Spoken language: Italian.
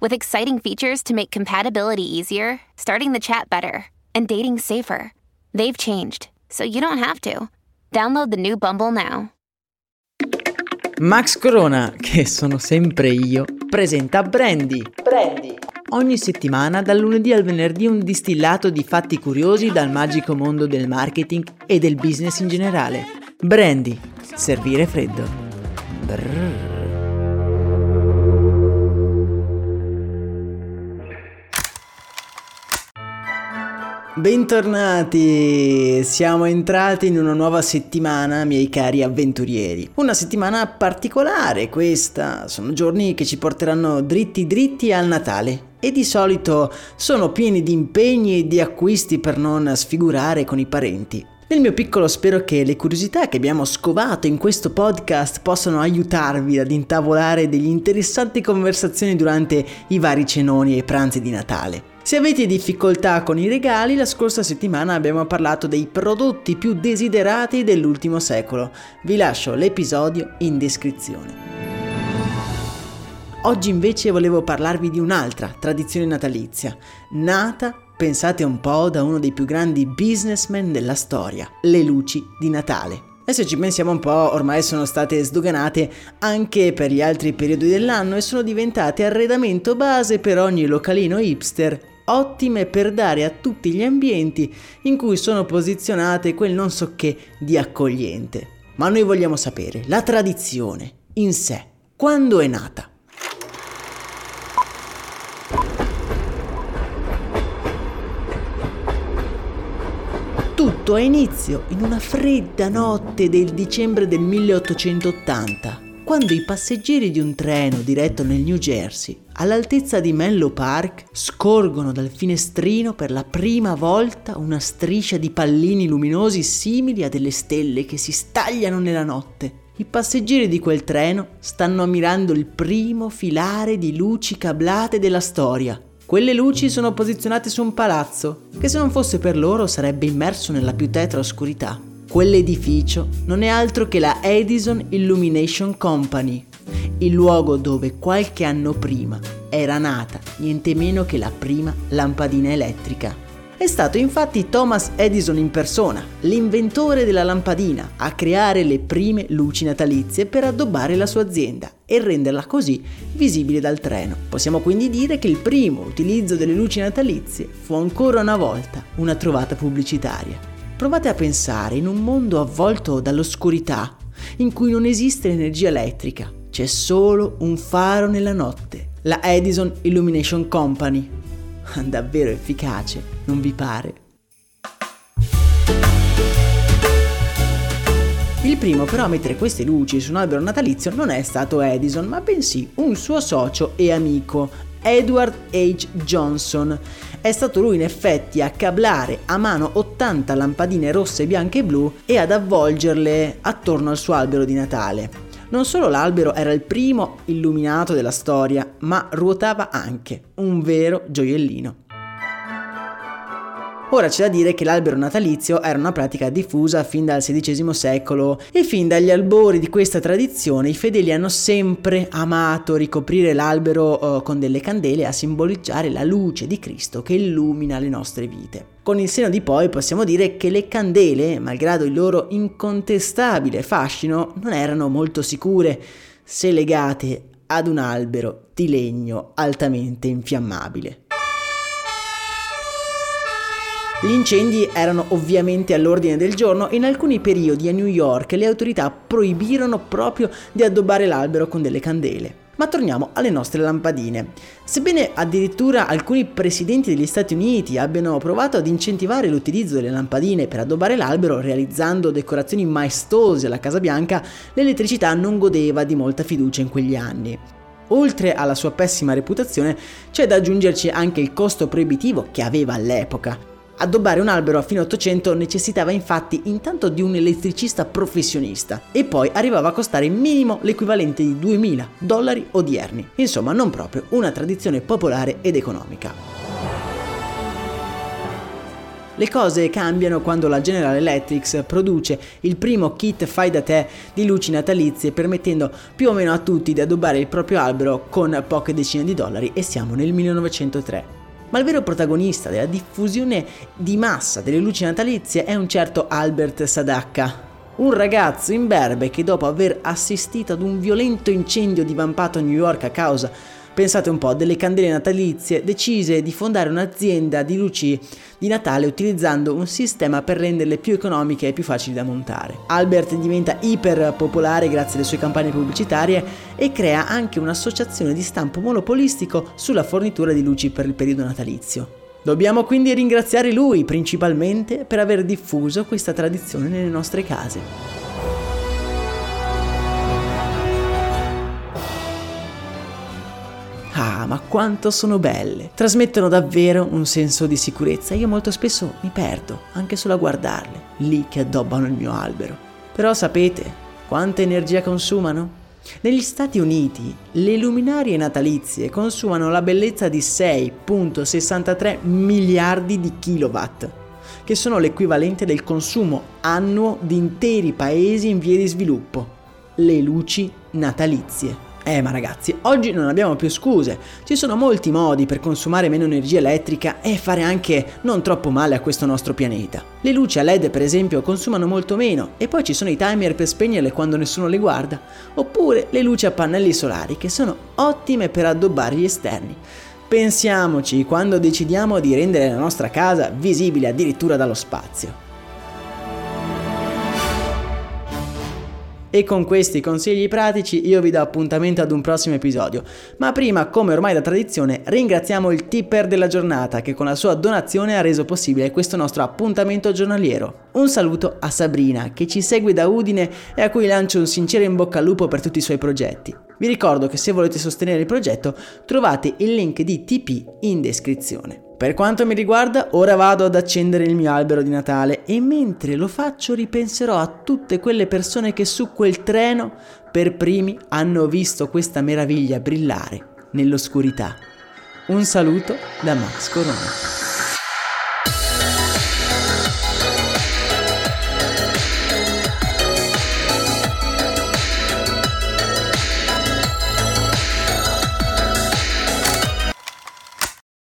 with exciting features to make compatibility easier, starting the chat better, and dating safer. They've changed, so you don't have to. Download the new Bumble now. Max Corona, che sono sempre io, presenta Brandy. Brandy. Ogni settimana, dal lunedì al venerdì, un distillato di fatti curiosi dal magico mondo del marketing e del business in generale. Brandy. Servire freddo. Brrr. Bentornati! Siamo entrati in una nuova settimana, miei cari avventurieri. Una settimana particolare questa, sono giorni che ci porteranno dritti dritti al Natale e di solito sono pieni di impegni e di acquisti per non sfigurare con i parenti. Nel mio piccolo spero che le curiosità che abbiamo scovato in questo podcast possano aiutarvi ad intavolare degli interessanti conversazioni durante i vari cenoni e pranzi di Natale. Se avete difficoltà con i regali, la scorsa settimana abbiamo parlato dei prodotti più desiderati dell'ultimo secolo. Vi lascio l'episodio in descrizione. Oggi invece volevo parlarvi di un'altra tradizione natalizia, nata, pensate un po', da uno dei più grandi businessmen della storia, le luci di Natale. E se ci pensiamo un po', ormai sono state sdoganate anche per gli altri periodi dell'anno e sono diventate arredamento base per ogni localino hipster ottime per dare a tutti gli ambienti in cui sono posizionate quel non so che di accogliente. Ma noi vogliamo sapere la tradizione in sé, quando è nata? Tutto ha inizio in una fredda notte del dicembre del 1880 quando i passeggeri di un treno diretto nel New Jersey, all'altezza di Menlo Park, scorgono dal finestrino per la prima volta una striscia di pallini luminosi simili a delle stelle che si stagliano nella notte. I passeggeri di quel treno stanno ammirando il primo filare di luci cablate della storia. Quelle luci sono posizionate su un palazzo, che se non fosse per loro sarebbe immerso nella più tetra oscurità. Quell'edificio non è altro che la Edison Illumination Company, il luogo dove qualche anno prima era nata niente meno che la prima lampadina elettrica. È stato infatti Thomas Edison in persona, l'inventore della lampadina, a creare le prime luci natalizie per addobbare la sua azienda e renderla così visibile dal treno. Possiamo quindi dire che il primo utilizzo delle luci natalizie fu ancora una volta una trovata pubblicitaria. Provate a pensare in un mondo avvolto dall'oscurità, in cui non esiste energia elettrica, c'è solo un faro nella notte, la Edison Illumination Company. Davvero efficace, non vi pare? Il primo però a mettere queste luci su un albero natalizio non è stato Edison, ma bensì un suo socio e amico, Edward H. Johnson. È stato lui in effetti a cablare a mano 80 lampadine rosse, bianche e blu e ad avvolgerle attorno al suo albero di Natale. Non solo l'albero era il primo illuminato della storia, ma ruotava anche, un vero gioiellino. Ora c'è da dire che l'albero natalizio era una pratica diffusa fin dal XVI secolo e fin dagli albori di questa tradizione i fedeli hanno sempre amato ricoprire l'albero uh, con delle candele a simboleggiare la luce di Cristo che illumina le nostre vite. Con il seno di poi possiamo dire che le candele, malgrado il loro incontestabile fascino, non erano molto sicure se legate ad un albero di legno altamente infiammabile. Gli incendi erano ovviamente all'ordine del giorno e in alcuni periodi a New York le autorità proibirono proprio di addobbare l'albero con delle candele. Ma torniamo alle nostre lampadine. Sebbene addirittura alcuni presidenti degli Stati Uniti abbiano provato ad incentivare l'utilizzo delle lampadine per addobbare l'albero realizzando decorazioni maestose alla Casa Bianca, l'elettricità non godeva di molta fiducia in quegli anni. Oltre alla sua pessima reputazione, c'è da aggiungerci anche il costo proibitivo che aveva all'epoca. Addobbare un albero a fine 800 necessitava infatti intanto di un elettricista professionista e poi arrivava a costare minimo l'equivalente di 2000 dollari odierni. Insomma, non proprio una tradizione popolare ed economica. Le cose cambiano quando la General Electric produce il primo kit fai da te di luci natalizie permettendo più o meno a tutti di addobbare il proprio albero con poche decine di dollari e siamo nel 1903. Ma il vero protagonista della diffusione di massa delle luci natalizie è un certo Albert Sadacca, un ragazzo imberbe che dopo aver assistito ad un violento incendio divampato a New York a causa pensate un po', delle candele natalizie, decise di fondare un'azienda di luci di Natale utilizzando un sistema per renderle più economiche e più facili da montare. Albert diventa iper popolare grazie alle sue campagne pubblicitarie e crea anche un'associazione di stampo monopolistico sulla fornitura di luci per il periodo natalizio. Dobbiamo quindi ringraziare lui principalmente per aver diffuso questa tradizione nelle nostre case. Ah, ma quanto sono belle! Trasmettono davvero un senso di sicurezza. Io molto spesso mi perdo, anche solo a guardarle, lì che addobbano il mio albero. Però sapete quanta energia consumano? Negli Stati Uniti le luminarie natalizie consumano la bellezza di 6.63 miliardi di kilowatt, che sono l'equivalente del consumo annuo di interi paesi in via di sviluppo. Le luci natalizie. Eh ma ragazzi, oggi non abbiamo più scuse, ci sono molti modi per consumare meno energia elettrica e fare anche non troppo male a questo nostro pianeta. Le luci a LED per esempio consumano molto meno e poi ci sono i timer per spegnerle quando nessuno le guarda, oppure le luci a pannelli solari che sono ottime per addobbare gli esterni. Pensiamoci quando decidiamo di rendere la nostra casa visibile addirittura dallo spazio. E con questi consigli pratici io vi do appuntamento ad un prossimo episodio. Ma prima, come ormai da tradizione, ringraziamo il tipper della giornata che con la sua donazione ha reso possibile questo nostro appuntamento giornaliero. Un saluto a Sabrina che ci segue da Udine e a cui lancio un sincero in bocca al lupo per tutti i suoi progetti. Vi ricordo che se volete sostenere il progetto trovate il link di TP in descrizione. Per quanto mi riguarda, ora vado ad accendere il mio albero di Natale e mentre lo faccio ripenserò a tutte quelle persone che su quel treno per primi hanno visto questa meraviglia brillare nell'oscurità. Un saluto da Max Corona.